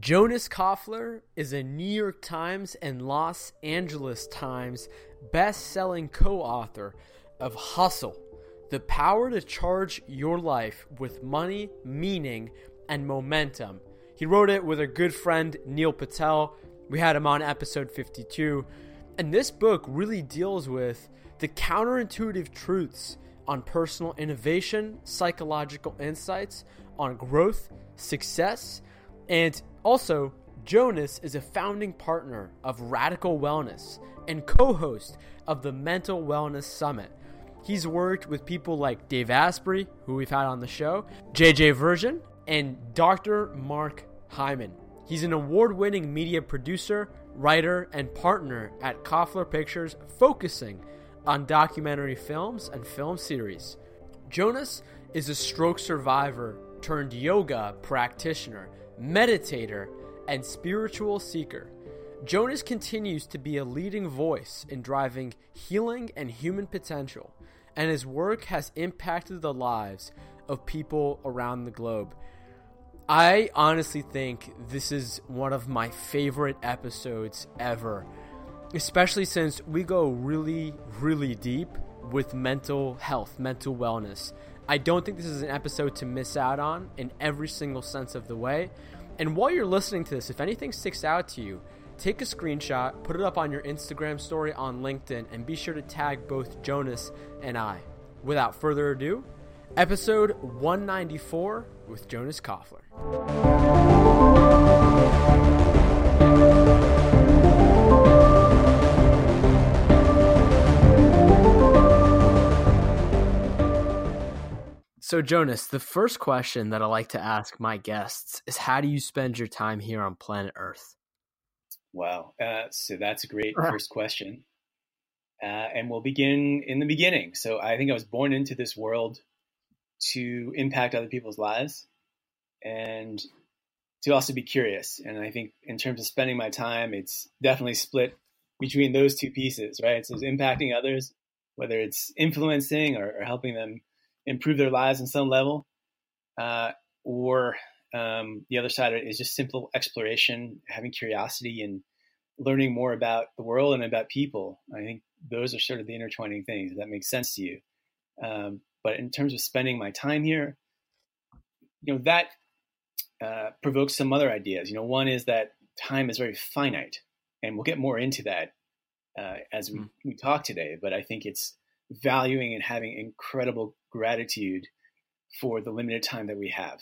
Jonas Koffler is a New York Times and Los Angeles Times best-selling co-author of Hustle: The Power to Charge Your Life with Money, Meaning, and Momentum. He wrote it with a good friend Neil Patel. We had him on episode 52. And this book really deals with the counterintuitive truths on personal innovation, psychological insights on growth, success, and also, Jonas is a founding partner of Radical Wellness and co host of the Mental Wellness Summit. He's worked with people like Dave Asprey, who we've had on the show, JJ Virgin, and Dr. Mark Hyman. He's an award winning media producer, writer, and partner at Koffler Pictures, focusing on documentary films and film series. Jonas is a stroke survivor turned yoga practitioner, meditator, and spiritual seeker. Jonas continues to be a leading voice in driving healing and human potential, and his work has impacted the lives of people around the globe. I honestly think this is one of my favorite episodes ever, especially since we go really, really deep with mental health, mental wellness. I don't think this is an episode to miss out on in every single sense of the way. And while you're listening to this, if anything sticks out to you, take a screenshot, put it up on your Instagram story on LinkedIn, and be sure to tag both Jonas and I. Without further ado, episode 194 with Jonas Koffler. So, Jonas, the first question that I like to ask my guests is how do you spend your time here on planet Earth? Wow. Uh, so, that's a great first question. Uh, and we'll begin in the beginning. So, I think I was born into this world to impact other people's lives and to also be curious. And I think, in terms of spending my time, it's definitely split between those two pieces, right? So, it's impacting others, whether it's influencing or, or helping them improve their lives in some level, uh, or um, the other side of it is just simple exploration, having curiosity, and learning more about the world and about people. I think those are sort of the intertwining things. that makes sense to you. Um, but in terms of spending my time here, you know that uh, provokes some other ideas. You know, one is that time is very finite, and we'll get more into that uh, as we, mm. we talk today. But I think it's valuing and having incredible gratitude for the limited time that we have.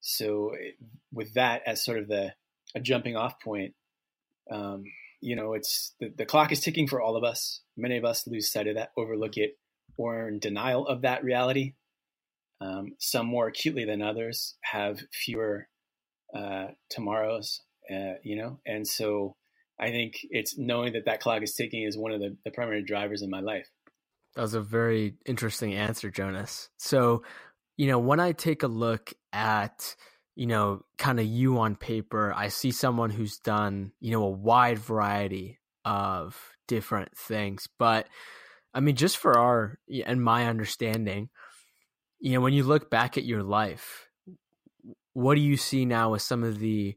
So, with that as sort of the a jumping off point, um, you know, it's the, the clock is ticking for all of us. Many of us lose sight of that, overlook it, or in denial of that reality. Um, some more acutely than others have fewer uh, tomorrows, uh, you know, and so I think it's knowing that that clock is ticking is one of the, the primary drivers in my life. That was a very interesting answer, Jonas. So, you know, when I take a look at, you know, kind of you on paper, I see someone who's done, you know, a wide variety of different things. But I mean, just for our and my understanding, you know, when you look back at your life, what do you see now as some of the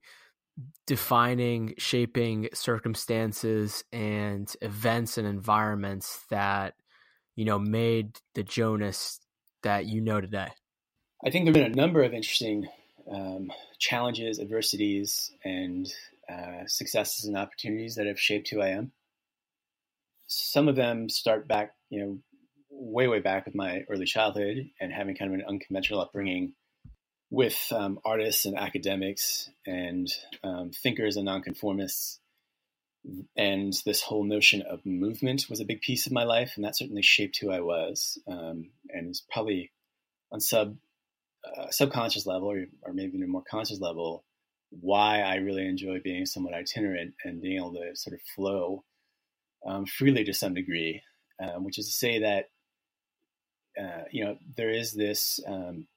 defining, shaping circumstances and events and environments that you know, made the Jonas that you know today? I think there have been a number of interesting um, challenges, adversities, and uh, successes and opportunities that have shaped who I am. Some of them start back, you know, way, way back with my early childhood and having kind of an unconventional upbringing with um, artists and academics and um, thinkers and nonconformists and this whole notion of movement was a big piece of my life, and that certainly shaped who I was. Um, and it's probably on sub uh, subconscious level, or, or maybe even a more conscious level, why I really enjoy being somewhat itinerant and being able to sort of flow um, freely to some degree. Um, which is to say that uh, you know there is this um,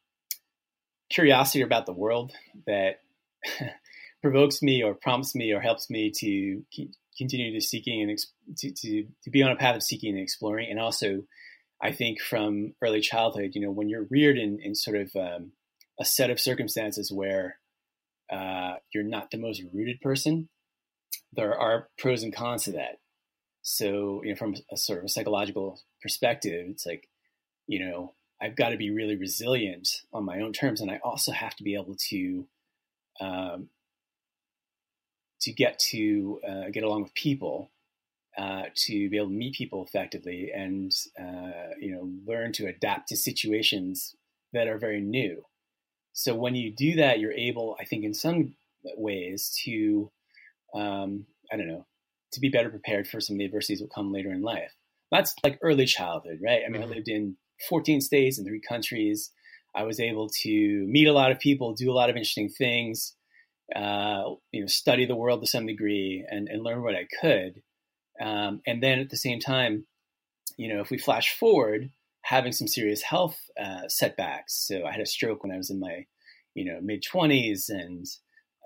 curiosity about the world that provokes me or prompts me or helps me to continue to seeking and to, to, to be on a path of seeking and exploring. And also, I think from early childhood, you know, when you're reared in, in sort of um, a set of circumstances where uh, you're not the most rooted person, there are pros and cons to that. So, you know, from a sort of a psychological perspective, it's like, you know, I've got to be really resilient on my own terms, and I also have to be able to um, to get to uh, get along with people, uh, to be able to meet people effectively, and uh, you know, learn to adapt to situations that are very new. So when you do that, you're able, I think, in some ways, to um, I don't know, to be better prepared for some of the adversities that come later in life. That's like early childhood, right? I mean, mm-hmm. I lived in 14 states and three countries. I was able to meet a lot of people, do a lot of interesting things, uh, you know, study the world to some degree, and, and learn what I could. Um, and then at the same time, you know, if we flash forward, having some serious health uh, setbacks. So I had a stroke when I was in my, you know, mid 20s, and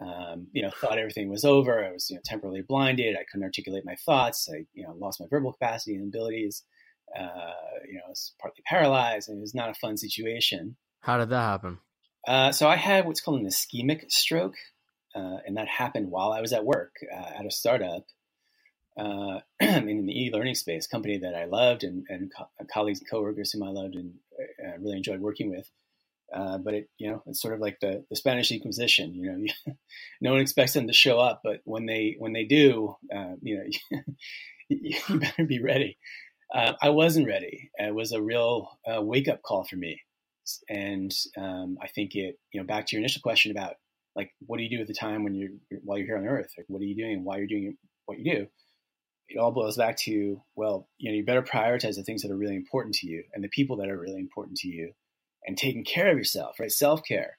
um, you know, thought everything was over. I was, you know, temporarily blinded. I couldn't articulate my thoughts. I, you know, lost my verbal capacity and abilities. Uh, you know, I was partly paralyzed, and it was not a fun situation. How did that happen? Uh, so I had what's called an ischemic stroke, uh, and that happened while I was at work uh, at a startup uh, in the e-learning space, company that I loved, and, and co- colleagues and coworkers whom I loved and uh, really enjoyed working with. Uh, but it, you know, it's sort of like the, the Spanish Inquisition. You know, no one expects them to show up, but when they when they do, uh, you know, you better be ready. Uh, I wasn't ready. It was a real uh, wake up call for me, and um, I think it. You know, back to your initial question about like, what do you do at the time when you're while you're here on Earth? Like, what are you doing? Why you're doing what you do? It all boils back to well, you know, you better prioritize the things that are really important to you and the people that are really important to you and taking care of yourself, right? Self care,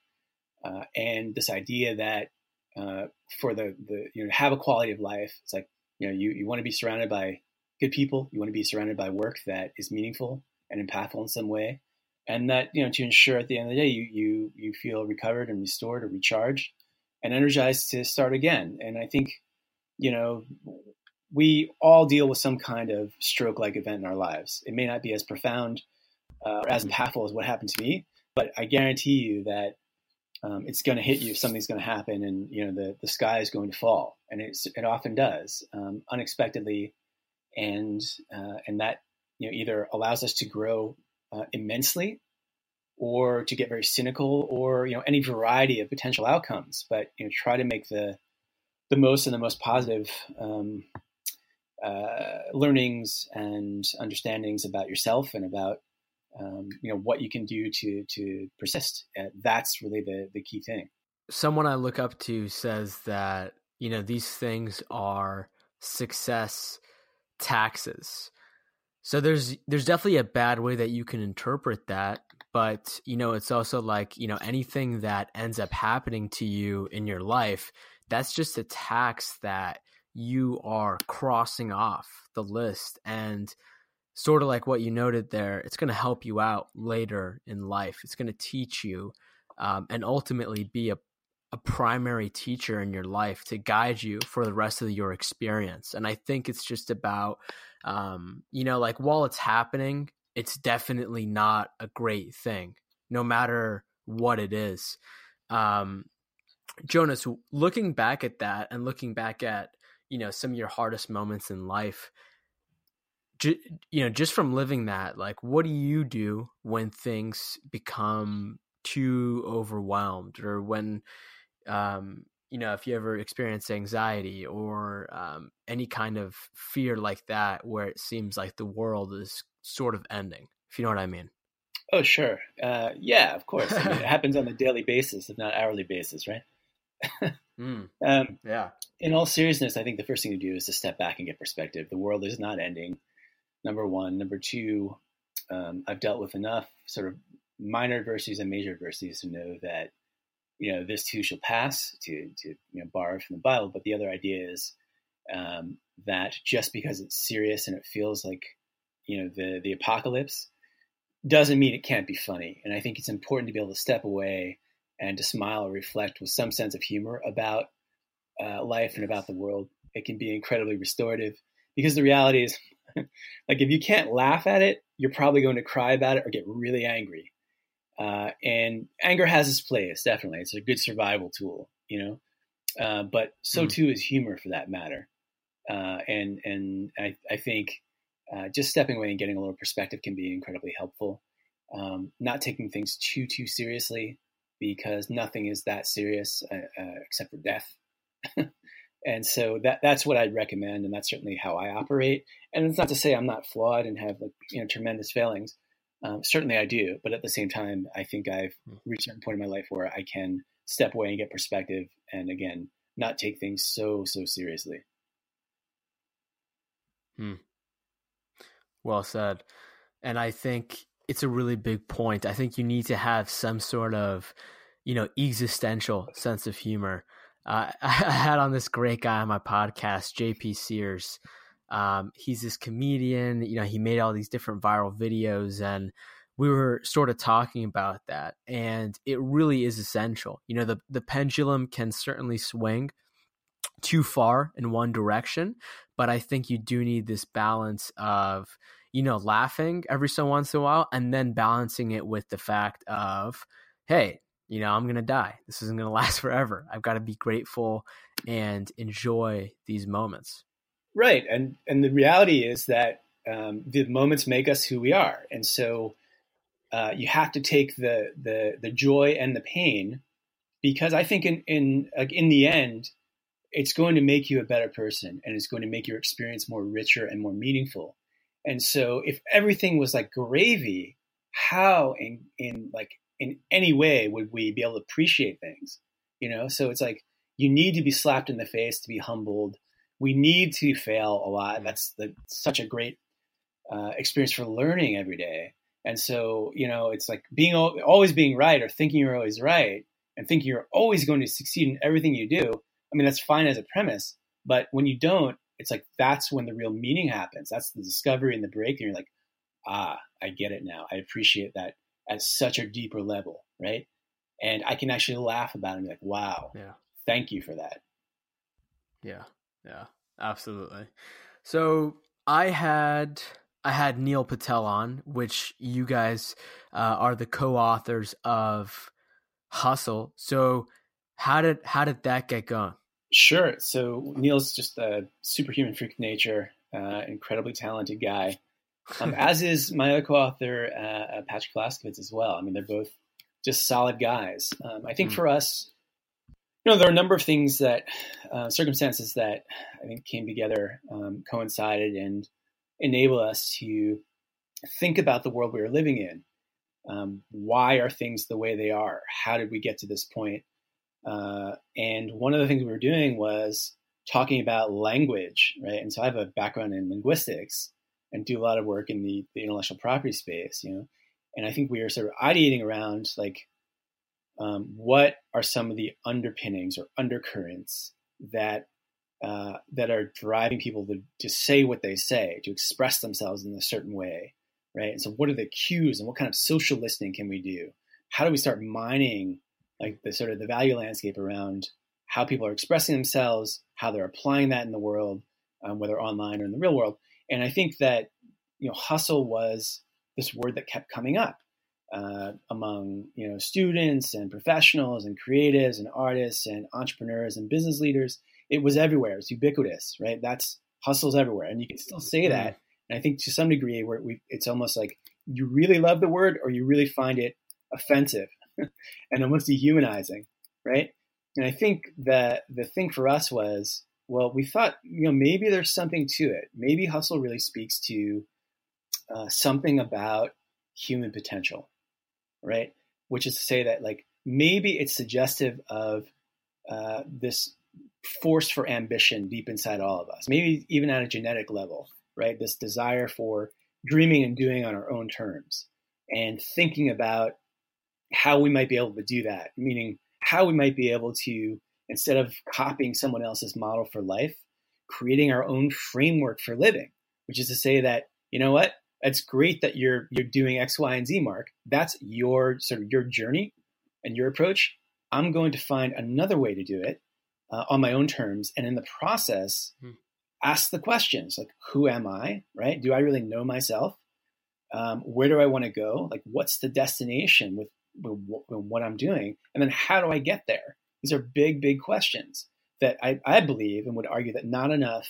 uh, and this idea that uh, for the the you know have a quality of life, it's like you know you you want to be surrounded by good people, you want to be surrounded by work that is meaningful and impactful in some way, and that you know to ensure at the end of the day you you you feel recovered and restored or recharged and energized to start again. And I think you know we all deal with some kind of stroke like event in our lives. It may not be as profound uh, as impactful as what happened to me. But I guarantee you that um, it's going to hit you. Something's going to happen, and you know the the sky is going to fall, and it's it often does um, unexpectedly, and uh, and that you know either allows us to grow uh, immensely, or to get very cynical, or you know any variety of potential outcomes. But you know try to make the the most and the most positive um, uh, learnings and understandings about yourself and about um, you know what you can do to to persist. Uh, that's really the the key thing. Someone I look up to says that you know these things are success taxes. So there's there's definitely a bad way that you can interpret that, but you know it's also like you know anything that ends up happening to you in your life, that's just a tax that you are crossing off the list and sort of like what you noted there, it's going to help you out later in life. It's going to teach you um, and ultimately be a, a primary teacher in your life to guide you for the rest of your experience. And I think it's just about, um, you know, like while it's happening, it's definitely not a great thing, no matter what it is. Um, Jonas, looking back at that and looking back at, you know, some of your hardest moments in life, you know just from living that like what do you do when things become too overwhelmed or when um you know if you ever experience anxiety or um, any kind of fear like that where it seems like the world is sort of ending if you know what i mean. Oh sure. Uh, yeah of course. I mean, it happens on a daily basis if not hourly basis right? Mm. um, yeah. in all seriousness i think the first thing to do is to step back and get perspective. The world is not ending. Number one. Number two, um, I've dealt with enough sort of minor adversities and major adversities to know that you know this too shall pass. To to you know borrow from the Bible, but the other idea is um, that just because it's serious and it feels like you know the the apocalypse doesn't mean it can't be funny. And I think it's important to be able to step away and to smile or reflect with some sense of humor about uh, life and about the world. It can be incredibly restorative because the reality is like if you can't laugh at it, you're probably going to cry about it or get really angry. Uh, and anger has its place, definitely. It's a good survival tool. you know. Uh, but so mm. too is humor, for that matter. Uh, and and I, I think uh, just stepping away and getting a little perspective can be incredibly helpful. Um, not taking things too too seriously because nothing is that serious uh, uh, except for death. and so that that's what I'd recommend, and that's certainly how I operate. And it's not to say I'm not flawed and have like you know tremendous failings. Um, certainly I do, but at the same time, I think I've hmm. reached a point in my life where I can step away and get perspective, and again, not take things so so seriously. Hmm. Well said. And I think it's a really big point. I think you need to have some sort of, you know, existential sense of humor. Uh, I had on this great guy on my podcast, JP Sears. Um, he's this comedian. You know, he made all these different viral videos, and we were sort of talking about that. And it really is essential. You know, the the pendulum can certainly swing too far in one direction, but I think you do need this balance of you know laughing every so once in a while, and then balancing it with the fact of, hey, you know, I'm going to die. This isn't going to last forever. I've got to be grateful and enjoy these moments. Right. And, and the reality is that um, the moments make us who we are. And so uh, you have to take the, the, the joy and the pain because I think in, in, in the end, it's going to make you a better person and it's going to make your experience more richer and more meaningful. And so if everything was like gravy, how in, in like in any way would we be able to appreciate things you know so it's like you need to be slapped in the face to be humbled we need to fail a lot that's the, such a great uh, experience for learning every day and so you know it's like being always being right or thinking you're always right and thinking you're always going to succeed in everything you do i mean that's fine as a premise but when you don't it's like that's when the real meaning happens that's the discovery and the break and you're like ah i get it now i appreciate that at such a deeper level, right? And I can actually laugh about it and be like, wow, yeah. thank you for that. Yeah, yeah, absolutely. So I had I had Neil Patel on, which you guys uh, are the co-authors of Hustle. So how did how did that get going? Sure. So Neil's just a superhuman freak of nature, uh, incredibly talented guy um, as is my other co-author uh, uh, Patrick Vlaskovits as well. I mean, they're both just solid guys. Um, I think mm. for us, you know, there are a number of things that uh, circumstances that I think came together, um, coincided, and enable us to think about the world we are living in. Um, why are things the way they are? How did we get to this point? Uh, and one of the things we were doing was talking about language, right? And so I have a background in linguistics, and do a lot of work in the, the intellectual property space, you know. And I think we are sort of ideating around like um, what are some of the underpinnings or undercurrents that uh, that are driving people to, to say what they say, to express themselves in a certain way, right? And so, what are the cues, and what kind of social listening can we do? How do we start mining like the sort of the value landscape around how people are expressing themselves, how they're applying that in the world, um, whether online or in the real world, and I think that you know hustle was this word that kept coming up uh, among you know students and professionals and creatives and artists and entrepreneurs and business leaders. It was everywhere. It's ubiquitous, right? That's hustles everywhere, and you can still say mm-hmm. that. And I think to some degree, where we, it's almost like you really love the word or you really find it offensive and almost dehumanizing, right? And I think that the thing for us was well, we thought, you know, maybe there's something to it. Maybe hustle really speaks to uh, something about human potential, right? Which is to say that, like, maybe it's suggestive of uh, this force for ambition deep inside all of us, maybe even at a genetic level, right? This desire for dreaming and doing on our own terms and thinking about how we might be able to do that, meaning how we might be able to instead of copying someone else's model for life, creating our own framework for living, which is to say that, you know what, it's great that you're you're doing X, Y, and Z, Mark. That's your sort of your journey and your approach. I'm going to find another way to do it uh, on my own terms, and in the process, hmm. ask the questions like, who am I? Right? Do I really know myself? Um, where do I want to go? Like, what's the destination with, with, with what I'm doing? And then how do I get there? These are big, big questions that I, I believe and would argue that not enough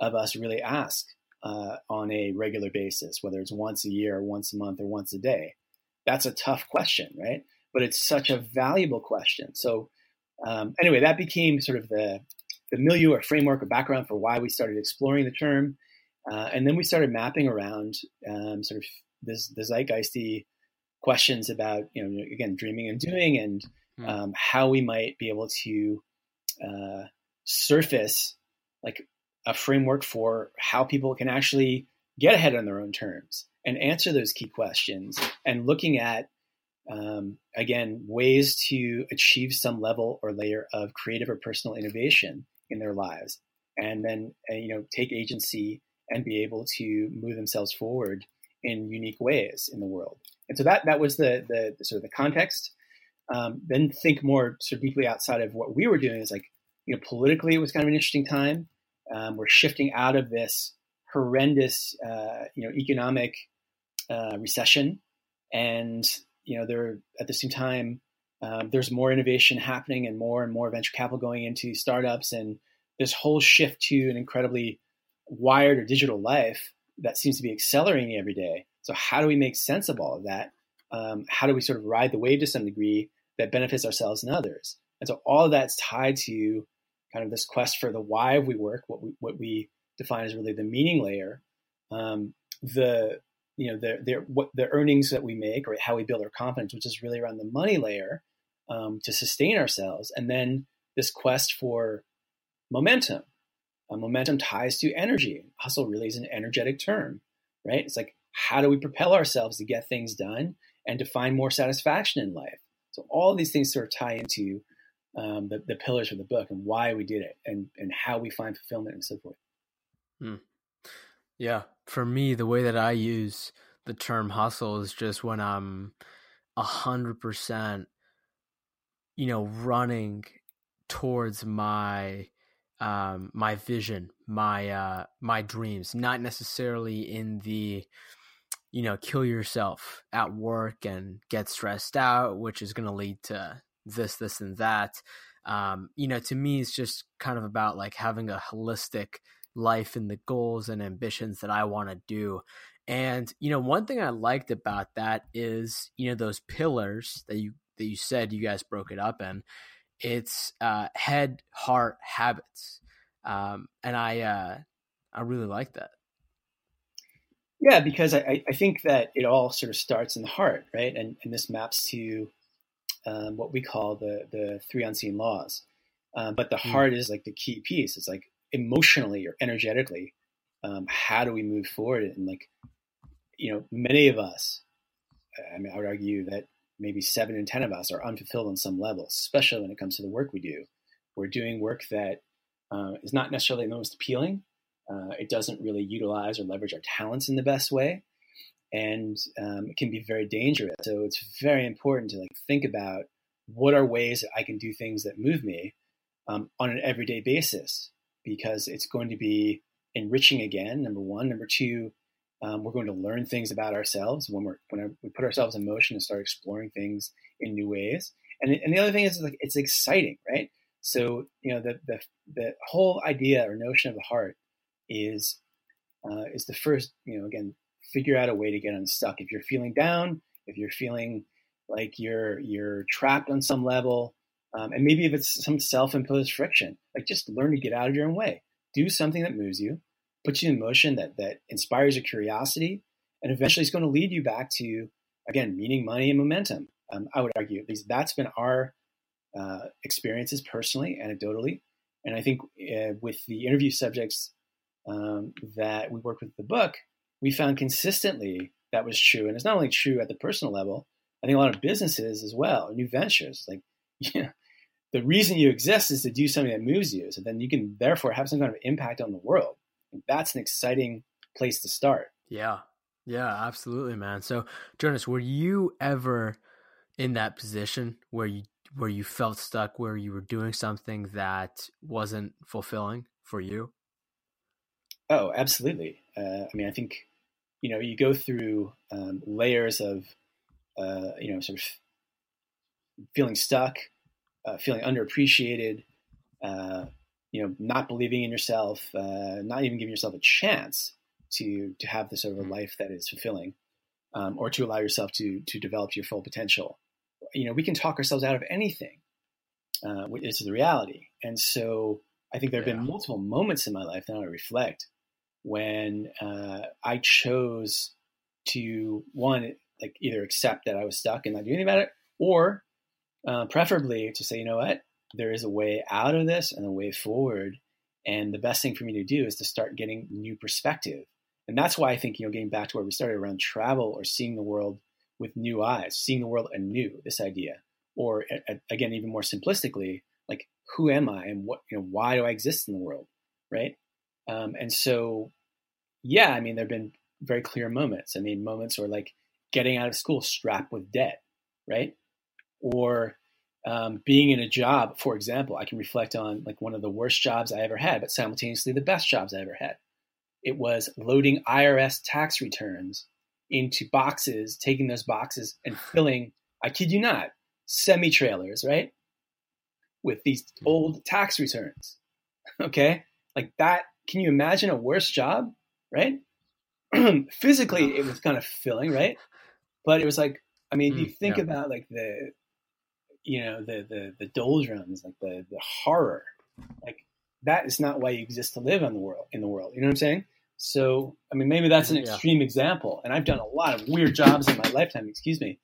of us really ask uh, on a regular basis, whether it's once a year, or once a month, or once a day. That's a tough question, right? But it's such a valuable question. So, um, anyway, that became sort of the, the milieu or framework or background for why we started exploring the term. Uh, and then we started mapping around um, sort of this, the zeitgeisty questions about, you know, again, dreaming and doing and hmm. um, how we might be able to uh, surface like a framework for how people can actually get ahead on their own terms and answer those key questions and looking at um, again ways to achieve some level or layer of creative or personal innovation in their lives. And then uh, you know take agency and be able to move themselves forward in unique ways in the world. And so that that was the the, the sort of the context. Um, then think more sort of deeply outside of what we were doing is like you know politically it was kind of an interesting time um, we're shifting out of this horrendous, uh, you know, economic uh, recession, and you know, there at the same time, um, there's more innovation happening and more and more venture capital going into startups, and this whole shift to an incredibly wired or digital life that seems to be accelerating every day. So, how do we make sense of all of that? Um, how do we sort of ride the wave to some degree that benefits ourselves and others? And so, all of that's tied to kind of this quest for the why we work, what we what we define as really the meaning layer, um, the you know the the what the earnings that we make or how we build our confidence, which is really around the money layer um, to sustain ourselves, and then this quest for momentum. Uh, momentum ties to energy. Hustle really is an energetic term, right? It's like how do we propel ourselves to get things done and to find more satisfaction in life? So all these things sort of tie into um, the, the pillars of the book and why we did it and, and how we find fulfillment and so forth. Hmm. Yeah. For me, the way that I use the term hustle is just when I'm a hundred percent, you know, running towards my um my vision, my uh my dreams, not necessarily in the you know, kill yourself at work and get stressed out, which is going to lead to this, this, and that. Um, you know, to me, it's just kind of about like having a holistic life and the goals and ambitions that I want to do. And you know, one thing I liked about that is you know those pillars that you that you said you guys broke it up in. It's uh, head, heart, habits, um, and I uh, I really like that. Yeah, because I, I think that it all sort of starts in the heart, right? And and this maps to um, what we call the the three unseen laws. Um, but the mm. heart is like the key piece. It's like emotionally or energetically, um, how do we move forward? And like, you know, many of us, I mean, I would argue that maybe seven in ten of us are unfulfilled on some level, especially when it comes to the work we do. We're doing work that uh, is not necessarily the most appealing. Uh, it doesn't really utilize or leverage our talents in the best way and um, it can be very dangerous. So it's very important to like think about what are ways that I can do things that move me um, on an everyday basis because it's going to be enriching again. Number one, number two, um, we're going to learn things about ourselves when we're when we put ourselves in motion and start exploring things in new ways. And and the other thing is like it's exciting, right? So you know the the the whole idea or notion of the heart is uh, is the first you know again figure out a way to get unstuck. If you're feeling down, if you're feeling like you're you're trapped on some level, um, and maybe if it's some self-imposed friction, like just learn to get out of your own way. Do something that moves you, puts you in motion, that that inspires your curiosity, and eventually it's going to lead you back to again meaning, money, and momentum. Um, I would argue at least that's been our uh, experiences personally, anecdotally, and I think uh, with the interview subjects um, that we worked with the book, we found consistently that was true. And it's not only true at the personal level, I think a lot of businesses as well, new ventures, like, yeah, the reason you exist is to do something that moves you. So then you can therefore have some kind of impact on the world. And that's an exciting place to start. Yeah. Yeah, absolutely, man. So, Jonas, were you ever in that position where you where you felt stuck, where you were doing something that wasn't fulfilling for you? Oh, absolutely. Uh, I mean, I think you know, you go through um, layers of, uh, you know, sort of feeling stuck, uh, feeling underappreciated, uh, you know, not believing in yourself, uh, not even giving yourself a chance to to have this sort of a life that is fulfilling, um, or to allow yourself to to develop your full potential. You know, we can talk ourselves out of anything. Uh, is the reality, and so I think there have yeah. been multiple moments in my life that I reflect when uh, I chose to one like either accept that I was stuck and not do anything about it, or uh, preferably to say, you know what, there is a way out of this and a way forward. And the best thing for me to do is to start getting new perspective. And that's why I think, you know, getting back to where we started around travel or seeing the world with new eyes, seeing the world anew, this idea. Or again, even more simplistically, like, who am I and what, you know, why do I exist in the world? Right. Um, and so, yeah, I mean, there have been very clear moments. I mean, moments where like getting out of school strapped with debt, right? Or um, being in a job, for example, I can reflect on like one of the worst jobs I ever had, but simultaneously the best jobs I ever had. It was loading IRS tax returns into boxes, taking those boxes and filling, I kid you not, semi trailers, right? With these old tax returns. Okay. Like that. Can you imagine a worse job? Right. Physically, it was kind of filling, right? But it was like, I mean, if you mm, think yeah. about like the you know the the the doldrums, like the the horror, like that is not why you exist to live on the world in the world. You know what I'm saying? So I mean, maybe that's an extreme yeah. example, and I've done a lot of weird jobs in my lifetime. Excuse me.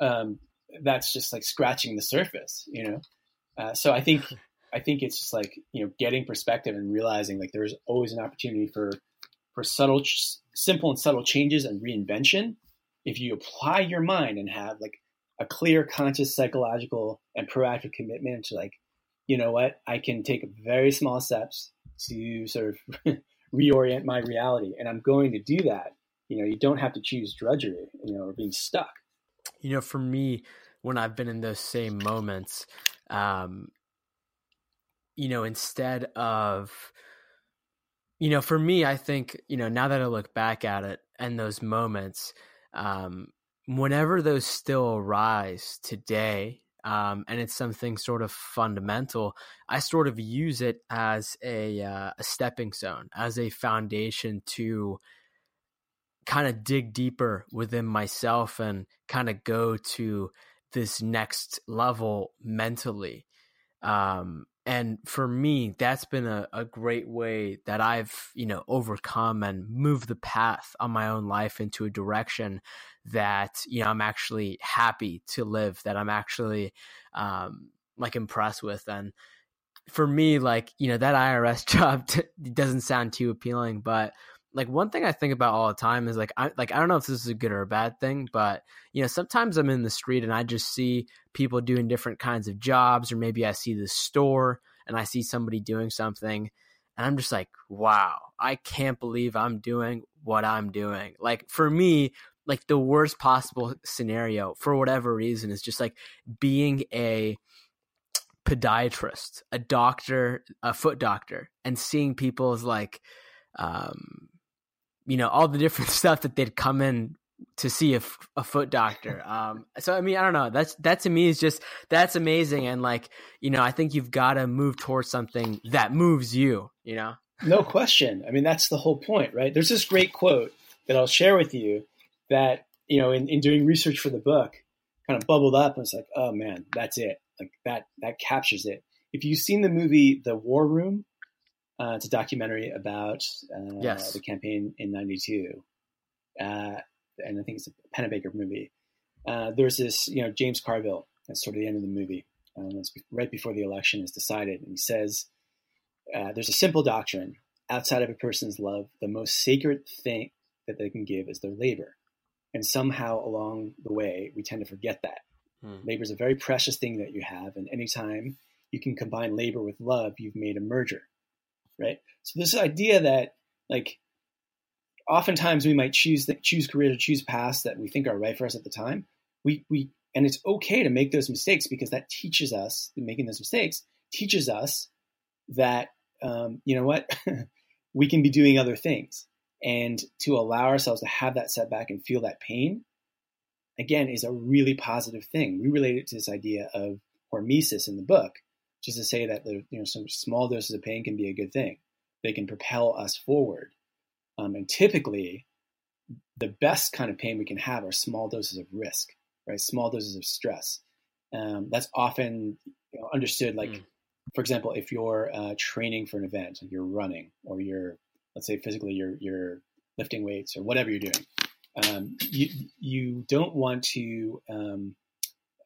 Um, that's just like scratching the surface, you know. Uh, so I think I think it's just like you know getting perspective and realizing like there's always an opportunity for for subtle, simple and subtle changes and reinvention if you apply your mind and have like a clear, conscious, psychological, and proactive commitment to like, you know what, I can take very small steps to sort of reorient my reality, and I'm going to do that. You know, you don't have to choose drudgery, you know, or being stuck. You know, for me, when I've been in those same moments, um, you know, instead of, you know, for me, I think, you know, now that I look back at it and those moments, um, whenever those still arise today, um, and it's something sort of fundamental, I sort of use it as a, uh, a stepping stone, as a foundation to kind of dig deeper within myself and kind of go to this next level mentally. Um, and for me that's been a, a great way that i've you know overcome and moved the path on my own life into a direction that you know i'm actually happy to live that i'm actually um like impressed with. And for me like you know that irs job t- doesn't sound too appealing but like one thing I think about all the time is like I like I don't know if this is a good or a bad thing, but you know sometimes I'm in the street and I just see people doing different kinds of jobs, or maybe I see the store and I see somebody doing something, and I'm just like, wow, I can't believe I'm doing what I'm doing. Like for me, like the worst possible scenario for whatever reason is just like being a podiatrist, a doctor, a foot doctor, and seeing people's like um you know all the different stuff that they'd come in to see a, a foot doctor. Um, so I mean, I don't know. That's that to me is just that's amazing, and like you know, I think you've got to move towards something that moves you. You know, no question. I mean, that's the whole point, right? There's this great quote that I'll share with you that you know, in, in doing research for the book, kind of bubbled up and was like, oh man, that's it. Like that that captures it. If you've seen the movie The War Room, uh, it's a documentary about uh, yes. the campaign in '92, uh, and I think it's a Pennebaker movie. Uh, there's this, you know, James Carville. That's sort of the end of the movie. Um, it's right before the election is decided, and he says, uh, "There's a simple doctrine: outside of a person's love, the most sacred thing that they can give is their labor." And somehow along the way, we tend to forget that. Hmm. Labor is a very precious thing that you have, and anytime you can combine labor with love, you've made a merger right? So this idea that like oftentimes we might choose choose careers or choose paths that we think are right for us at the time. We we and it's okay to make those mistakes because that teaches us making those mistakes teaches us that um, you know what we can be doing other things and to allow ourselves to have that setback and feel that pain again is a really positive thing we relate it to this idea of hormesis in the book, which is to say that you know some small doses of pain can be a good thing. They can propel us forward, um, and typically, the best kind of pain we can have are small doses of risk, right? Small doses of stress. Um, that's often you know, understood like. Mm. For example, if you're uh, training for an event, you're running, or you're, let's say, physically, you're you're lifting weights or whatever you're doing, um, you you don't want to um,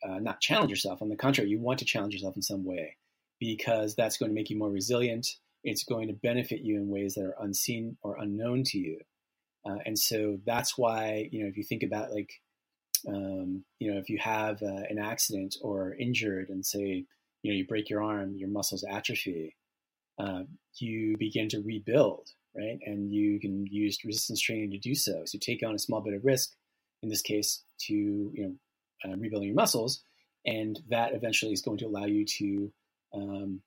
uh, not challenge yourself. On the contrary, you want to challenge yourself in some way because that's going to make you more resilient. It's going to benefit you in ways that are unseen or unknown to you. Uh, and so that's why you know if you think about like um, you know if you have uh, an accident or injured and say you know you break your arm, your muscles atrophy, uh, you begin to rebuild right? And you can use resistance training to do so. So take on a small bit of risk, in this case, to you know uh, rebuilding your muscles, and that eventually is going to allow you to um,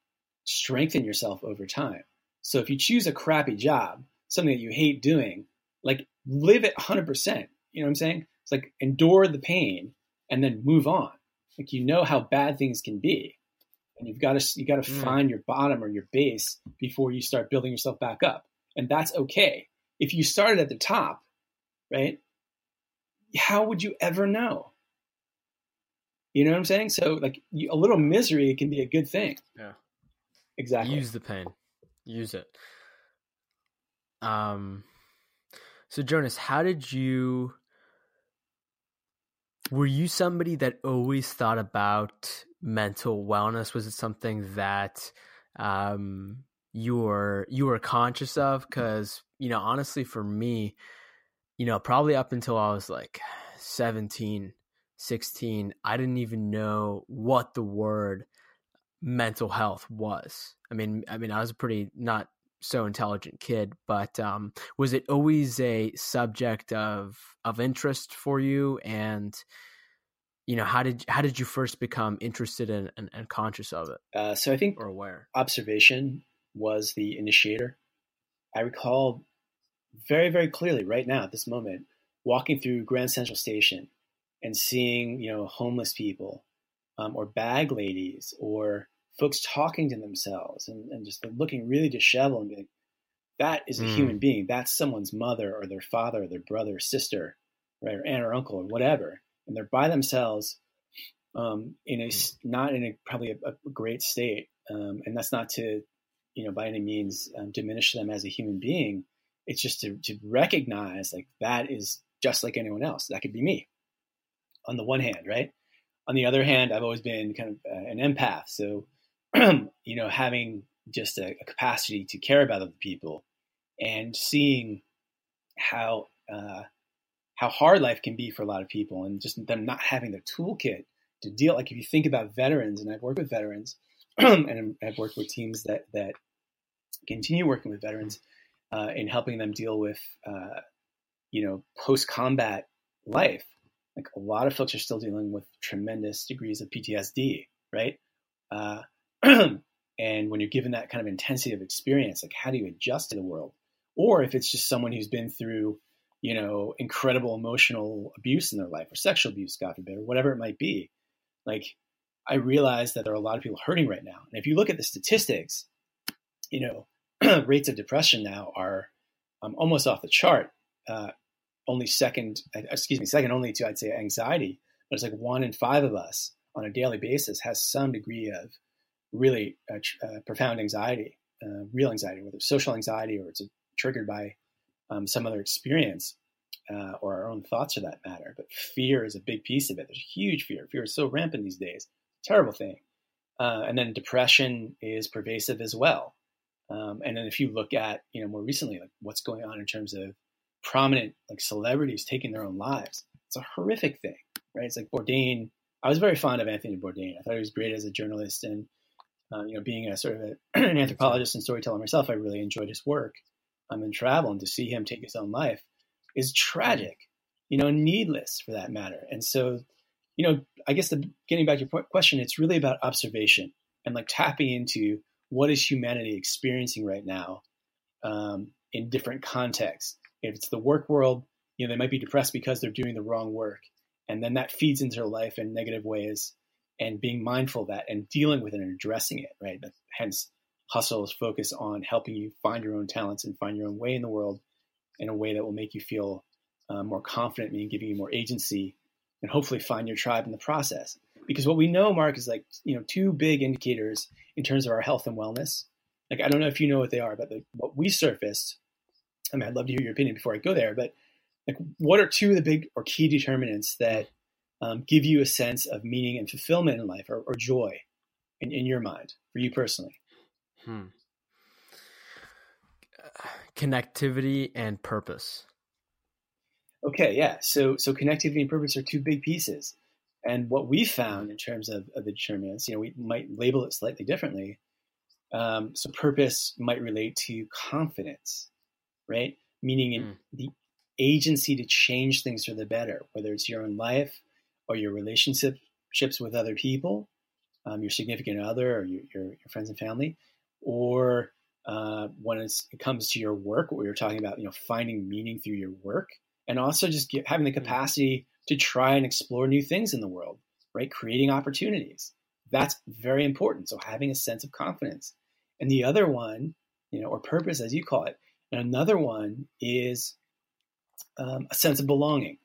strengthen yourself over time. So if you choose a crappy job, something that you hate doing, like live it 100%. You know what I'm saying? It's like endure the pain and then move on. Like you know how bad things can be, and you've got to you got to mm. find your bottom or your base before you start building yourself back up and that's okay. If you started at the top, right? How would you ever know? You know what I'm saying? So like a little misery can be a good thing. Yeah. Exactly. Use the pain. Use it. Um so Jonas, how did you were you somebody that always thought about mental wellness? Was it something that um you were you were conscious of because you know honestly for me you know probably up until i was like 17 16 i didn't even know what the word mental health was. I mean i mean i was a pretty not so intelligent kid but um was it always a subject of of interest for you? And you know how did how did you first become interested in and, and conscious of it uh, so i think or aware? observation was the initiator. I recall very, very clearly right now at this moment walking through Grand Central Station and seeing, you know, homeless people um, or bag ladies or folks talking to themselves and, and just looking really disheveled and being, that is a mm. human being. That's someone's mother or their father or their brother or sister, right, or aunt or uncle or whatever. And they're by themselves um, in a mm. not in a probably a, a great state. Um, and that's not to you know, by any means um, diminish them as a human being. It's just to, to recognize like that is just like anyone else. That could be me on the one hand, right? On the other hand, I've always been kind of uh, an empath. So, you know, having just a, a, capacity to care about other people and seeing how, uh, how hard life can be for a lot of people and just them not having the toolkit to deal. Like if you think about veterans, and I've worked with veterans, and I've worked with teams that that continue working with veterans uh, in helping them deal with uh, you know post combat life. Like a lot of folks are still dealing with tremendous degrees of PTSD, right? Uh, and when you're given that kind of intensity of experience, like how do you adjust to the world? Or if it's just someone who's been through, you know, incredible emotional abuse in their life or sexual abuse, God forbid, or whatever it might be, like I realize that there are a lot of people hurting right now. And if you look at the statistics, you know, rates of depression now are um, almost off the chart. Uh, only second, excuse me, second only to I'd say anxiety. But it's like one in five of us on a daily basis has some degree of really uh, uh, profound anxiety, uh, real anxiety, whether it's social anxiety or it's triggered by um, some other experience uh, or our own thoughts for that matter. But fear is a big piece of it. There's huge fear. Fear is so rampant these days terrible thing. Uh, and then depression is pervasive as well. Um, and then if you look at, you know, more recently, like what's going on in terms of prominent like celebrities taking their own lives, it's a horrific thing, right? It's like Bourdain. I was very fond of Anthony Bourdain. I thought he was great as a journalist, and uh, you know, being a sort of a, an anthropologist and storyteller myself, I really enjoyed his work um, in travel, and to see him take his own life is tragic, you know, needless for that matter. And so you know, I guess the getting back to your question, it's really about observation and like tapping into what is humanity experiencing right now um, in different contexts. If it's the work world, you know, they might be depressed because they're doing the wrong work, and then that feeds into their life in negative ways. and being mindful of that and dealing with it and addressing it, right? Hence, hustle is focused on helping you find your own talents and find your own way in the world in a way that will make you feel uh, more confident, meaning giving you more agency, and hopefully find your tribe in the process. Because what we know, Mark, is like you know two big indicators in terms of our health and wellness. Like I don't know if you know what they are, but the, what we surfaced. I mean, I'd love to hear your opinion before I go there. But like, what are two of the big or key determinants that um, give you a sense of meaning and fulfillment in life, or, or joy, in, in your mind, for you personally? Hmm. Connectivity and purpose. Okay, yeah. So so connectivity and purpose are two big pieces. And what we found in terms of, of the determinants, you know, we might label it slightly differently. Um, so purpose might relate to confidence, right? Meaning mm. the agency to change things for the better, whether it's your own life or your relationships with other people, um, your significant other or your, your, your friends and family, or uh, when it comes to your work, what we were talking about, you know, finding meaning through your work, and also just get, having the mm. capacity to try and explore new things in the world, right? Creating opportunities. That's very important. So having a sense of confidence. And the other one, you know, or purpose as you call it, another one is um, a sense of belonging,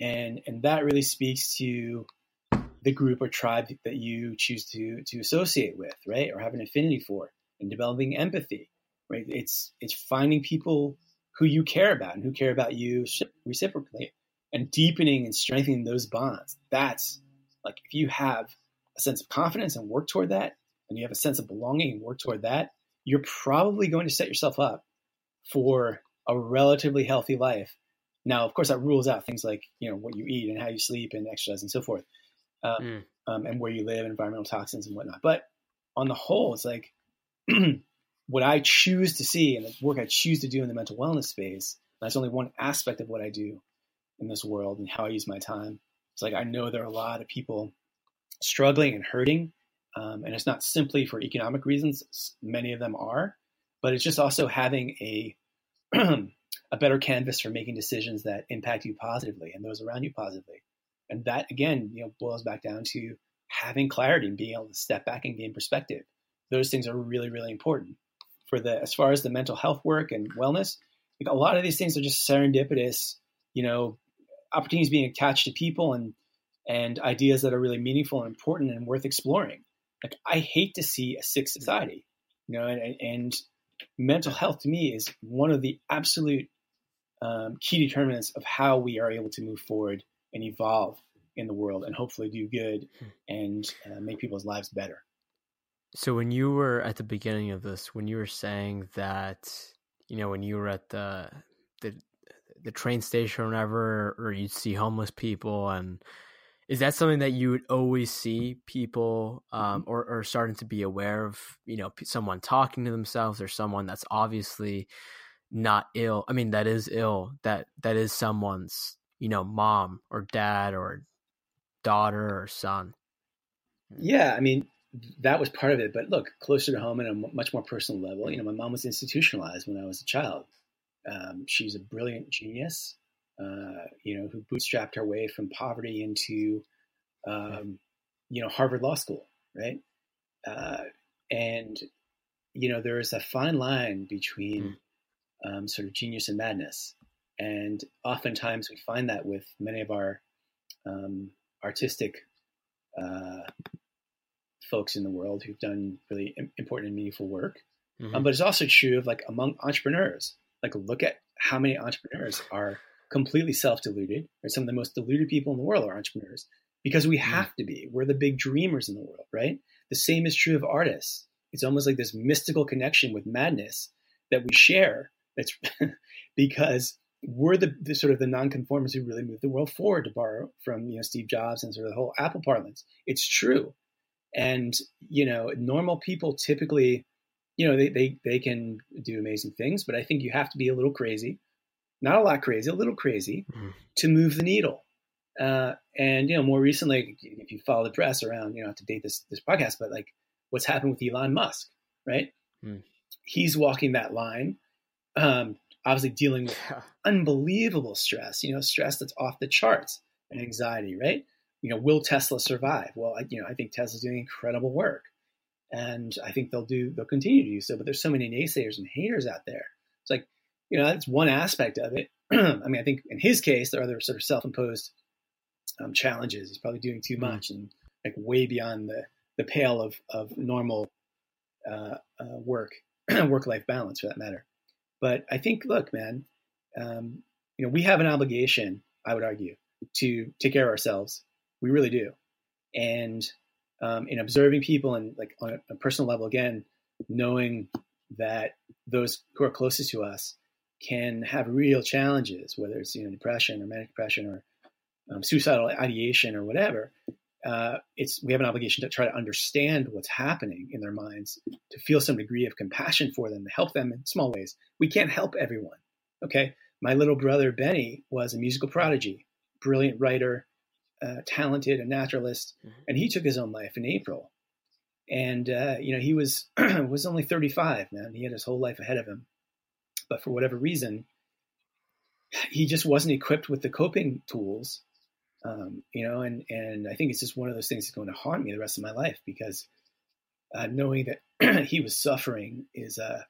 and and that really speaks to the group or tribe that you choose to to associate with, right, or have an affinity for, and developing empathy, right? It's it's finding people who you care about and who care about you reciprocally, and deepening and strengthening those bonds. That's like if you have a sense of confidence and work toward that, and you have a sense of belonging and work toward that, you're probably going to set yourself up for a relatively healthy life. Now, of course, that rules out things like you know what you eat and how you sleep and exercise and so forth, uh, mm. um, and where you live, environmental toxins and whatnot. But on the whole, it's like what I choose to see and the work I choose to do in the mental wellness space. That's only one aspect of what I do in this world and how I use my time. It's like I know there are a lot of people struggling and hurting, um, and it's not simply for economic reasons. Many of them are, but it's just also having a a better canvas for making decisions that impact you positively and those around you positively. And that again, you know, boils back down to having clarity and being able to step back and gain perspective. Those things are really, really important for the as far as the mental health work and wellness. Like a lot of these things are just serendipitous, you know, opportunities being attached to people and and ideas that are really meaningful and important and worth exploring. Like I hate to see a sick society, you know, and, and mental health to me is one of the absolute um, key determinants of how we are able to move forward and evolve in the world and hopefully do good hmm. and uh, make people's lives better. So when you were at the beginning of this, when you were saying that, you know, when you were at the the the train station or whatever, or you'd see homeless people, and is that something that you would always see people, um, or or starting to be aware of, you know, someone talking to themselves or someone that's obviously not ill. I mean, that is ill. That that is someone's, you know, mom or dad or daughter or son. Yeah, I mean, that was part of it. But look, closer to home and a much more personal level. You know, my mom was institutionalized when I was a child. Um, she's a brilliant genius. Uh, you know, who bootstrapped her way from poverty into, um, you know, Harvard Law School, right? Uh, and you know, there is a fine line between mm. um, sort of genius and madness, and oftentimes we find that with many of our um, artistic uh, folks in the world who've done really important and meaningful work. Mm-hmm. Um, but it's also true of like among entrepreneurs. Like look at how many entrepreneurs are completely self-deluded. Or some of the most deluded people in the world are entrepreneurs because we mm-hmm. have to be. We're the big dreamers in the world, right? The same is true of artists. It's almost like this mystical connection with madness that we share. That's because we're the, the, sort of the nonconformists who really move the world forward. To borrow from you know Steve Jobs and sort of the whole Apple parlance, it's true. And, you know, normal people typically, you know, they, they, they can do amazing things, but I think you have to be a little crazy, not a lot crazy, a little crazy mm. to move the needle. Uh, and, you know, more recently, if you follow the press around, you know, to date this, this podcast, but like what's happened with Elon Musk, right? Mm. He's walking that line, um, obviously dealing with unbelievable stress, you know, stress that's off the charts and anxiety, right? you know, will Tesla survive? Well, I, you know, I think Tesla's doing incredible work, and I think they'll do they'll continue to do so. But there's so many naysayers and haters out there. It's like, you know, that's one aspect of it. I mean, I think in his case, there are other sort of self-imposed um, challenges. He's probably doing too mm-hmm. much and like way beyond the the pale of of normal uh, uh, work work life balance for that matter. But I think, look, man, um, you know, we have an obligation. I would argue to take care of ourselves. We really do. And um, in observing people and like on a, a personal level, again, knowing that those who are closest to us can have real challenges, whether it's you know depression or manic depression or um, suicidal ideation or whatever. Uh, it's we have an obligation to try to understand what's happening in their minds, to feel some degree of compassion for them, to help them in small ways. We can't help everyone. Okay, my little brother Benny was a musical prodigy, brilliant writer, uh, talented, a naturalist, mm-hmm. and he took his own life in April. And uh, you know he was was only 35, man. He had his whole life ahead of him, but for whatever reason, he just wasn't equipped with the coping tools um, you know, and and I think it's just one of those things that's going to haunt me the rest of my life because uh, knowing that he was suffering is a,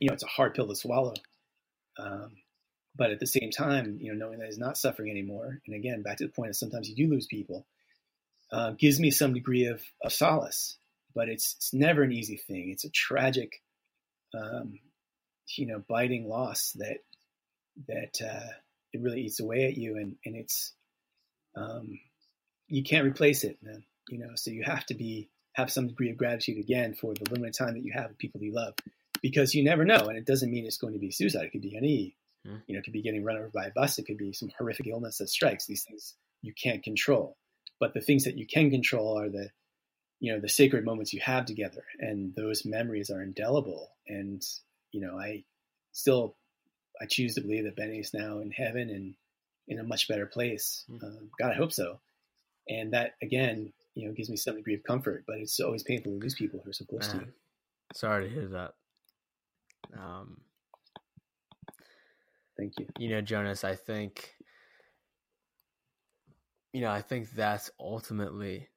you know, it's a hard pill to swallow. Um, but at the same time, you know, knowing that he's not suffering anymore, and again, back to the point of sometimes you do lose people, uh, gives me some degree of, of solace. But it's it's never an easy thing. It's a tragic, um, you know, biting loss that that uh, it really eats away at you, and and it's um, you can't replace it, man. You know, so you have to be have some degree of gratitude again for the limited time that you have with people you love, because you never know, and it doesn't mean it's going to be suicide. It could be any, mm. you know, it could be getting run over by a bus. It could be some horrific illness that strikes. These things you can't control, but the things that you can control are the, you know, the sacred moments you have together, and those memories are indelible. And you know, I still, I choose to believe that Benny is now in heaven and in a much better place. Um, God, I hope so. And that again, you know, gives me some degree of comfort. But it's always painful to lose people who are so close Man, to you. Sorry to hear that. Um, Thank you. You know, Jonas, I think, you know, I think that's ultimately,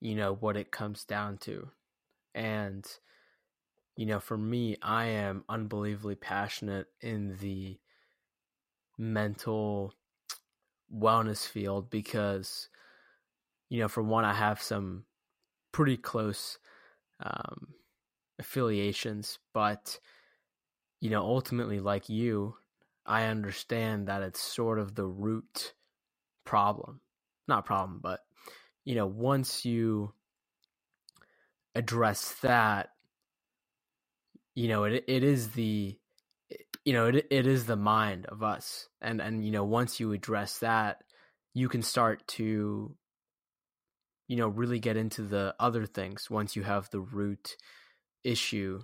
you know, what it comes down to. And, you know, for me, I am unbelievably passionate in the mental wellness field because you know for one i have some pretty close um, affiliations but you know ultimately like you i understand that it's sort of the root problem. Not problem but you know once you address that you know it it is the you know it it is the mind of us. And and you know once you address that you can start to you know really get into the other things once you have the root issue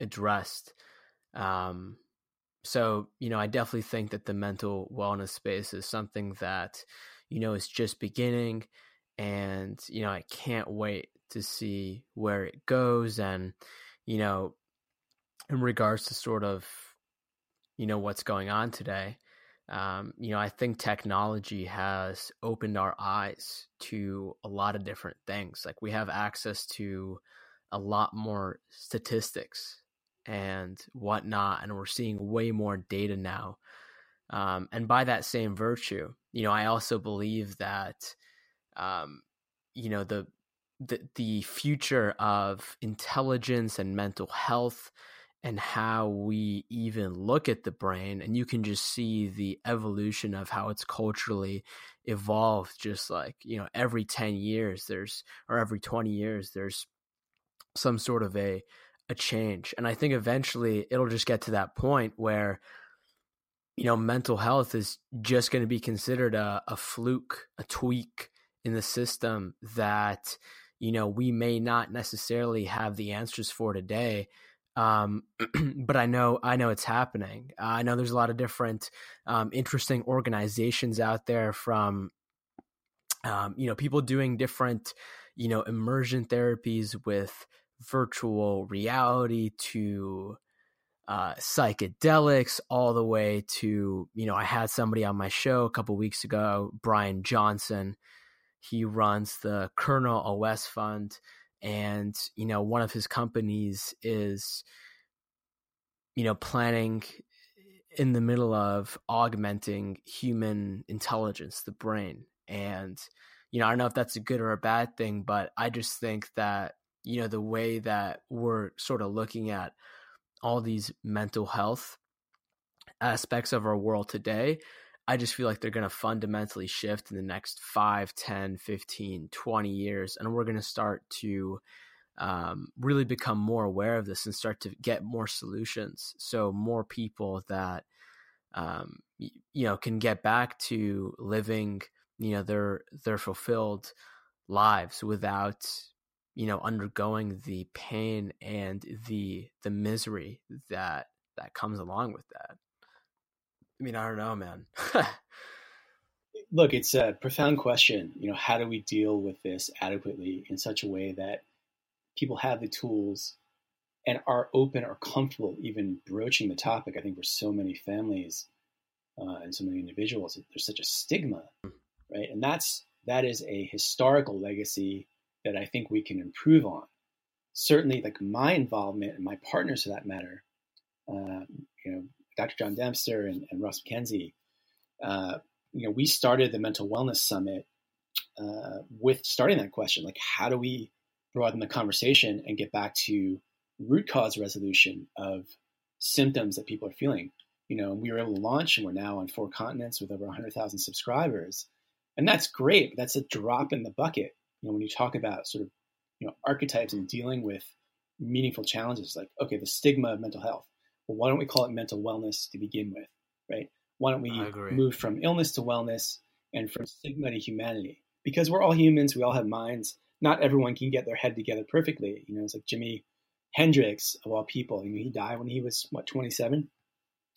addressed. Um so you know i definitely think that the mental wellness space is something that you know is just beginning. And you know i can't wait to see where it goes. And you know in regards to sort of you know what's going on today um, you know i think technology has opened our eyes to a lot of different things like we have access to a lot more statistics and whatnot and we're seeing way more data now um, and by that same virtue you know i also believe that um, you know the the the future of intelligence and mental health and how we even look at the brain and you can just see the evolution of how it's culturally evolved just like you know every 10 years there's or every 20 years there's some sort of a a change. And i think eventually it'll just get to that point where you know mental health is just going to be considered a, a fluke a tweak in the system that you know we may not necessarily have the answers for today um, but I know I know it's happening. Uh, I know there's a lot of different um, interesting organizations out there from um, you know people doing different you know immersion therapies with virtual reality to uh, psychedelics all the way to you know i had somebody on my show a couple weeks ago brian johnson he runs the kernel os fund and you know one of his companies is you know planning in the middle of augmenting human intelligence the brain. And you know i don't know if that's a good or a bad thing but i just think that you know the way that we're sort of looking at all these mental health aspects of our world today i just feel like they're going to fundamentally shift in the next 5 10 15 20 years and we're going to start to um, really become more aware of this and start to get more solutions. So more people that um, you know can get back to living you know their their fulfilled lives without you know undergoing the pain and the the misery that that comes along with that i mean i don't know man. Look it's a profound question. You know how do we deal with this adequately in such a way that people have the tools and are open or comfortable even broaching the topic? I think for so many families uh, and so many individuals there's such a stigma right? And that's that is a historical legacy that I think we can improve on. Certainly, like my involvement and my partners for that matter, uh, you know, Dr. John Dempster and, and Russ McKenzie, uh, you know, we started the Mental Wellness Summit uh, with starting that question, like how do we broaden the conversation and get back to root cause resolution of symptoms that people are feeling. You know, and we were able to launch, and we're now on four continents with over 100,000 subscribers, and that's great. That's a drop in the bucket you know, when you talk about sort of, you know, archetypes and dealing with meaningful challenges, like, okay, the stigma of mental health. Well, why don't we call it mental wellness to begin with, right? Why don't we move from illness to wellness and from stigma to humanity? Because we're all humans, we all have minds. Not everyone can get their head together perfectly. You know, it's like Jimi Hendrix of all people. You know, he died when he was what 27.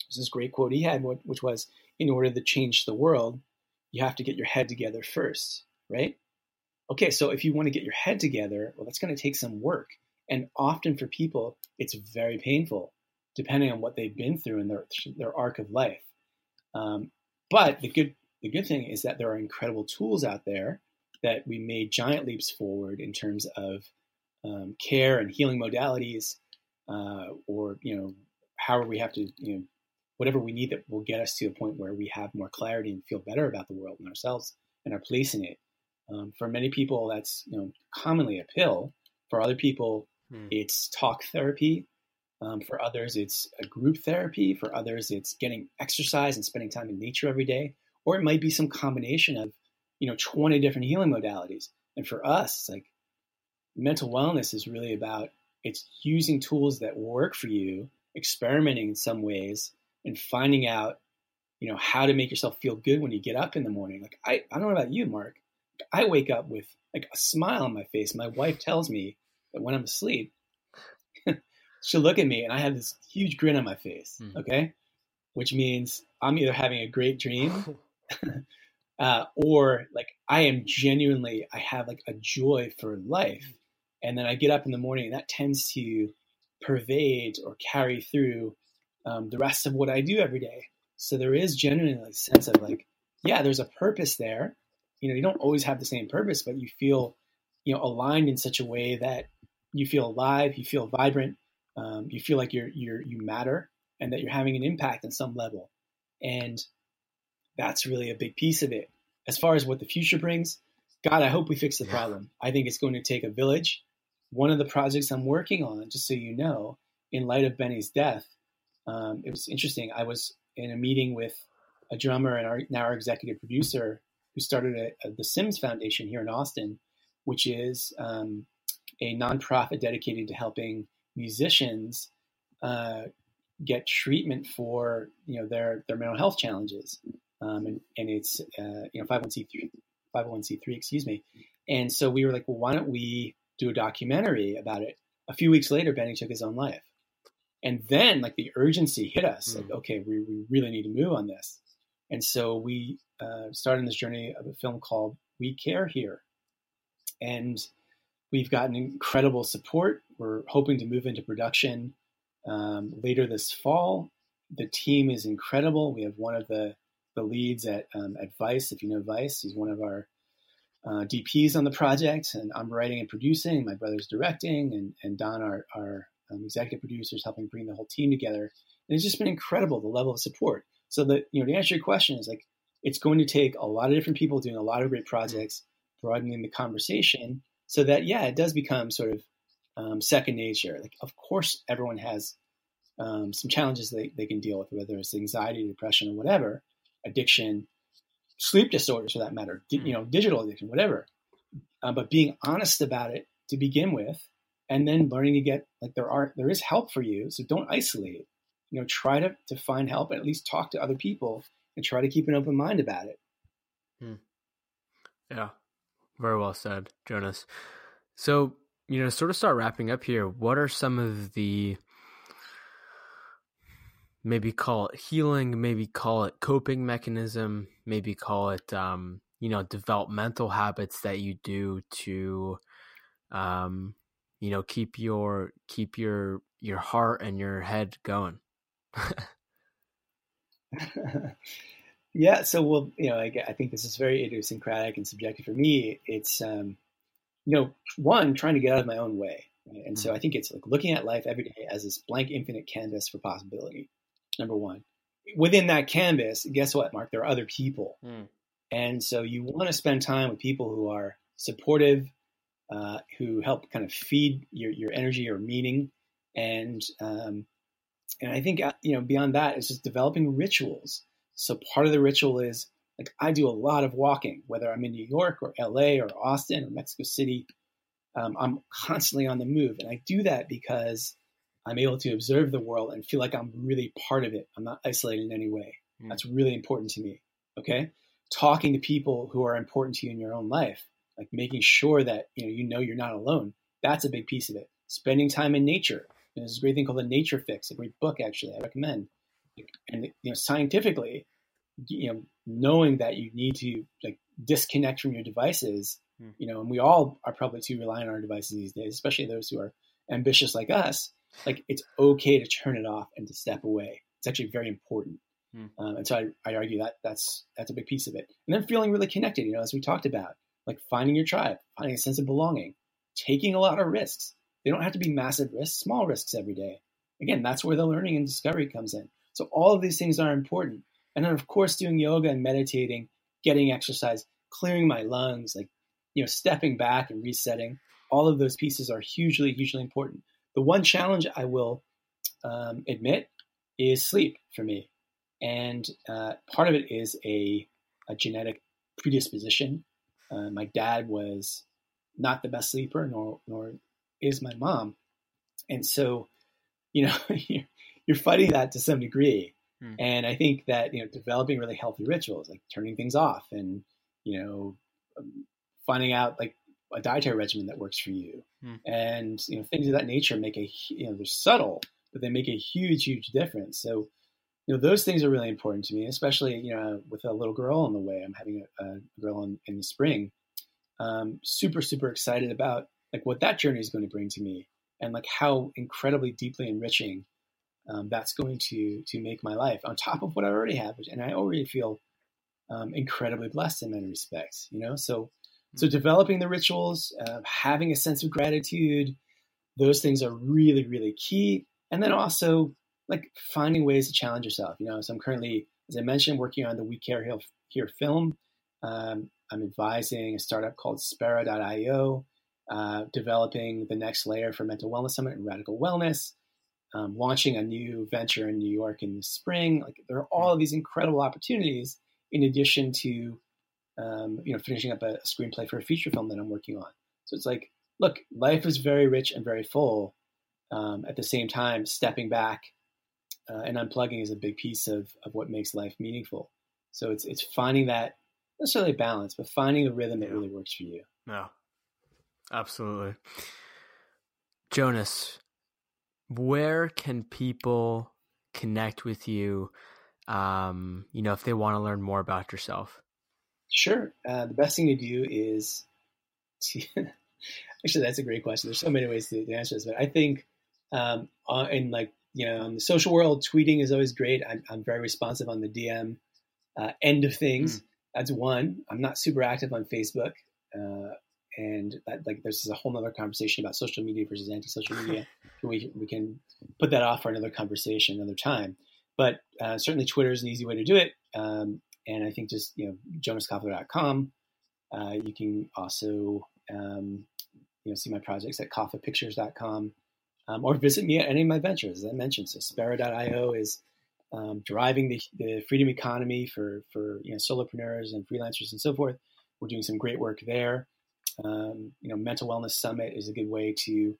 There's this great quote he had, which was, "In order to change the world, you have to get your head together first, right?" okay, so if you want to get your head together, well, that's going to take some work. And often for people, it's very painful, depending on what they've been through in their, their arc of life. Um, but the good, the good thing is that there are incredible tools out there that we made giant leaps forward in terms of um, care and healing modalities, uh, or you know, however we have to, you know, whatever we need that will get us to a point where we have more clarity and feel better about the world and ourselves and our place in it. Um, for many people, that's you know commonly a pill. For other people, hmm. it's talk therapy. Um, for others, it's a group therapy. For others, it's getting exercise and spending time in nature every day. Or it might be some combination of you know 20 different healing modalities. And for us, like mental wellness is really about it's using tools that work for you, experimenting in some ways, and finding out you know how to make yourself feel good when you get up in the morning. Like I, I don't know about you, Mark, I wake up with like a smile on my face. My wife tells me that when I'm asleep, she'll look at me and I have this huge grin on my face. Mm. Okay. Which means I'm either having a great dream uh, or like I am genuinely, I have like a joy for life. And then I get up in the morning and that tends to pervade or carry through um, the rest of what I do every day. So there is genuinely a sense of like, yeah, there's a purpose there you know you don't always have the same purpose but you feel you know aligned in such a way that you feel alive you feel vibrant um, you feel like you're you're you matter and that you're having an impact on some level. And that's really a big piece of it. As far as what the future brings god i hope we fix the yeah. problem. I think it's going to take a village. One of the projects i'm working on just so you know in light of benny's death um, it was interesting. I was in a meeting with a drummer and our, now our executive producer who started a, a, the Sims Foundation here in Austin, which is um, a nonprofit dedicated to helping musicians uh, get treatment for you know their their mental health challenges, um, and and it's uh, you know 501c3 501c3 excuse me, and so we were like, well, why don't we do a documentary about it? A few weeks later, Benny took his own life, and then like the urgency hit us, mm. like okay, we we really need to move on this, and so we uh, started this journey of a film called We Care Here. And we've gotten incredible support. We're hoping to move into production um, later this fall. The team is incredible. We have one of the the leads at um, at Vice. If you know Vice, he's one of our uh, DPs on the project, and I'm writing and producing. My brother's directing, and and Don, our our um, executive producers, helping bring the whole team together. And it's just been incredible the level of support. So that you know, to answer your question, is like it's going to take a lot of different people doing a lot of great projects, broadening the conversation, so that yeah, it does become sort of um, second nature. Like, of course, everyone has um, some challenges they, they can deal with, whether it's anxiety, depression, or whatever, addiction, sleep disorders for that matter, di- you know, digital addiction, whatever. Uh, but being honest about it to begin with, and then learning to get like there are there is help for you, so don't isolate. You know, try to to find help and at least talk to other people and try to keep an open mind about it. Hmm. Yeah, very well said, Jonas. So you know, sort of start wrapping up here. What are some of the maybe call it healing, maybe call it coping mechanism, maybe call it um, you know developmental habits that you do to um, you know keep your keep your your heart and your head going. yeah, so well, you know, I, I, think this is very idiosyncratic and subjective for me. It's um, you know, one trying to get out of my own way. Right? And mm-hmm. so I think it's like looking at life every day as this blank, infinite canvas for possibility number one. Within that canvas, guess what, Mark? There are other people. Mm. And so you want to spend time with people who are supportive, uh, who help kind of feed your, your energy or meaning. And, um, and I think, uh, you know, beyond that, it's just developing rituals. So part of the ritual is like I do a lot of walking, whether I'm in New York or LA or Austin or Mexico City. Um, I'm constantly on the move. And I do that because I'm able to observe the world and feel like I'm really part of it. I'm not isolated in any way. Mm. That's really important to me. Okay. Talking to people who are important to you in your own life, like making sure that you know you know you're not alone. That's a big piece of it. Spending time in nature. And there's a great thing called the Nature Fix, a great book actually. I recommend. And you know, scientifically, you know, knowing that you need to like disconnect from your devices, mm. you know, and we all are probably too reliant on our devices these days, especially those who are ambitious like us like it's okay to turn it off and to step away. It's actually very important. Hmm. Um, and so I, I argue that that's that's a big piece of it. And then feeling really connected, you know, as we talked about, like finding your tribe, finding a sense of belonging, taking a lot of risks. They don't have to be massive risks, small risks every day. Again, that's where the learning and discovery comes in. So all of these things are important. And then of course doing yoga and meditating, getting exercise, clearing my lungs, like you know, stepping back and resetting. All of those pieces are hugely, hugely important. The one challenge I will um, admit is sleep for me. And uh, part of it is a, a genetic predisposition. Uh, my dad was not the best sleeper, nor, nor is my mom. And so, you know, you're fighting that to some degree. Hmm. And I think that, you know, developing really healthy rituals, like turning things off and, you know, um, finding out like a dietary regimen that works for you, hmm. and you know things of that nature make a you know they're subtle, but they make a huge huge difference. So you know those things are really important to me, especially you know with a little girl on the way. I'm having a, a girl in, in the spring. Um, super super excited about like what that journey is going to bring to me, and like how incredibly deeply enriching um, that's going to to make my life on top of what I already have, and I already feel um, incredibly blessed in many respects. You know, so so developing the rituals, uh, having a sense of gratitude, those things are really, really key. And then also like finding ways to challenge yourself. You know, so I'm currently, as I mentioned, working on the We Care Here, Here film. Um, I'm advising a startup called Spera.io, uh, developing the next layer for Mental Wellness Summit and Radical Wellness, um, launching a new venture in New York in the spring. Like there are all of these incredible opportunities in addition to um, you know, finishing up a, a screenplay for a feature film that I'm working on. So it's like, look, life is very rich and very full. Um, at the same time, stepping back uh, and unplugging is a big piece of, of what makes life meaningful. So it's it's finding that necessarily balance, but finding a rhythm that really works for you. Yeah, absolutely. Jonas, where can people connect with you? Um, you know, if they want to learn more about yourself. Sure. Uh, the best thing to do is to actually that's a great question. There's so many ways to, to answer this, but I think um, in like you know, in the social world, tweeting is always great. I'm, I'm very responsive on the DM uh, end of things. Mm. That's one. I'm not super active on Facebook. Uh, and that, like there's a whole other conversation about social media versus anti-social media. we we can put that off for another conversation another time. But uh, certainly Twitter is an easy way to do it. Um, and I think just you know jonaskoffler.com. Uh, you can also um, you know see my projects at koffapictures.com um, or visit me at any of my ventures. As I mentioned, so Spera.io is um, driving the, the, freedom economy for for you know solopreneurs and freelancers and so forth. We're doing some great work there. Um, you know, Mental Wellness Summit is a good way to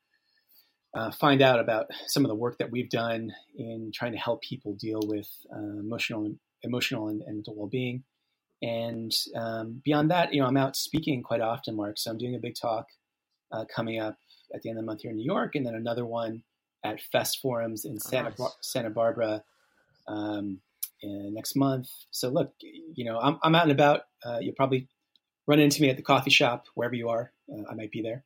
uh, find out about some of the work that we've done in trying to help people deal with uh, emotional, emotional and, and, mental well-being. And um, beyond that, you know, I'm out speaking quite often, Mark. So I'm doing a big talk uh, coming up at the end of the month here in New York, and then another one at Fest Forums in Santa nice. Santa Barbara um, next month. So look, you know, I'm, I'm out and about. Uh, you'll probably run into me at the coffee shop wherever you are. Uh, I might be there.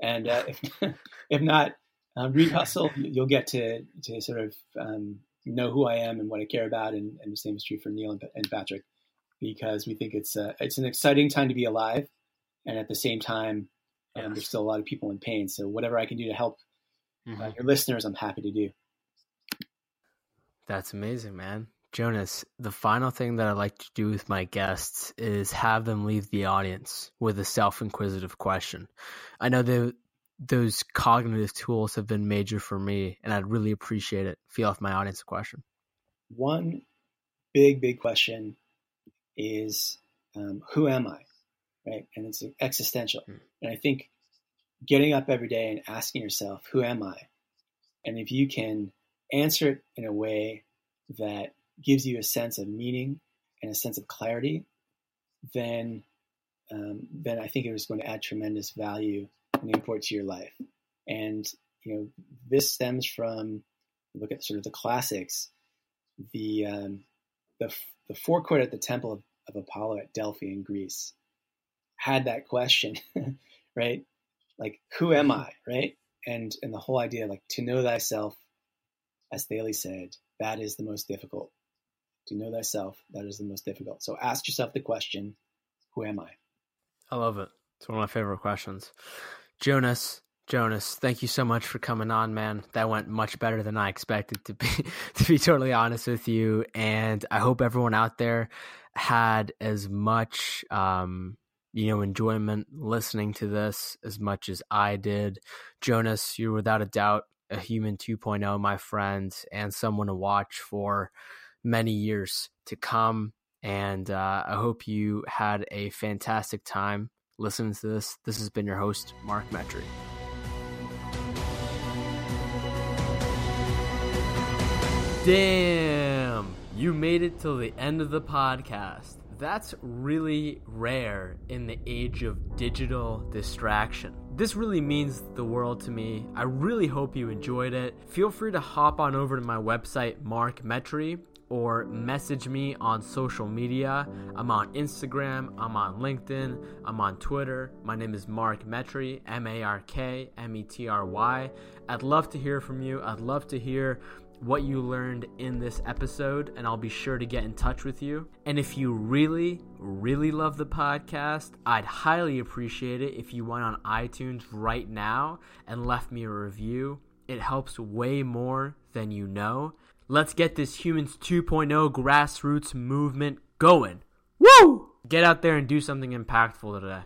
And uh, if if not, um, read Hustle. You'll get to to sort of um, know who I am and what I care about, and, and the same is true for Neil and, and Patrick, because we think it's uh, it's an exciting time to be alive, and at the same time, um, there's still a lot of people in pain. So whatever I can do to help uh, mm-hmm. your listeners, I'm happy to do. That's amazing, man. Jonas, the final thing that I like to do with my guests is have them leave the audience with a self inquisitive question. I know that those cognitive tools have been major for me, and I'd really appreciate it. Feel off my audience a question. One big, big question is um, who am I? Right? And it's existential. Hmm. And I think getting up every day and asking yourself, who am I? And if you can answer it in a way that gives you a sense of meaning and a sense of clarity, then um, then I think it was going to add tremendous value and import to your life. And you know, this stems from look at sort of the classics, the um, the the forecourt at the Temple of, of Apollo at Delphi in Greece had that question, right? Like, who am I, right? And and the whole idea, like, to know thyself, as Thales said, that is the most difficult. To know thyself, that is the most difficult. So ask yourself the question, who am I? I love it. It's one of my favorite questions. Jonas, Jonas, thank you so much for coming on, man. That went much better than I expected to be to be totally honest with you. And I hope everyone out there had as much um, you know, enjoyment listening to this as much as I did. Jonas, you're without a doubt a human 2.0, my friend, and someone to watch for many years to come. And uh, I hope you had a fantastic time listening to this. This has been your host, Mark Metry. Damn, you made it till the end of the podcast. That's really rare in the age of digital distraction. This really means the world to me. I really hope you enjoyed it. Feel free to hop on over to my website, Mark Metry, or message me on social media. I'm on Instagram, I'm on LinkedIn, I'm on Twitter. My name is Mark Metry, M A R K M E T R Y. I'd love to hear from you. I'd love to hear what you learned in this episode, and I'll be sure to get in touch with you. And if you really, really love the podcast, I'd highly appreciate it if you went on iTunes right now and left me a review. It helps way more than you know. Let's get this Humans 2.0 grassroots movement going. Woo! Get out there and do something impactful today.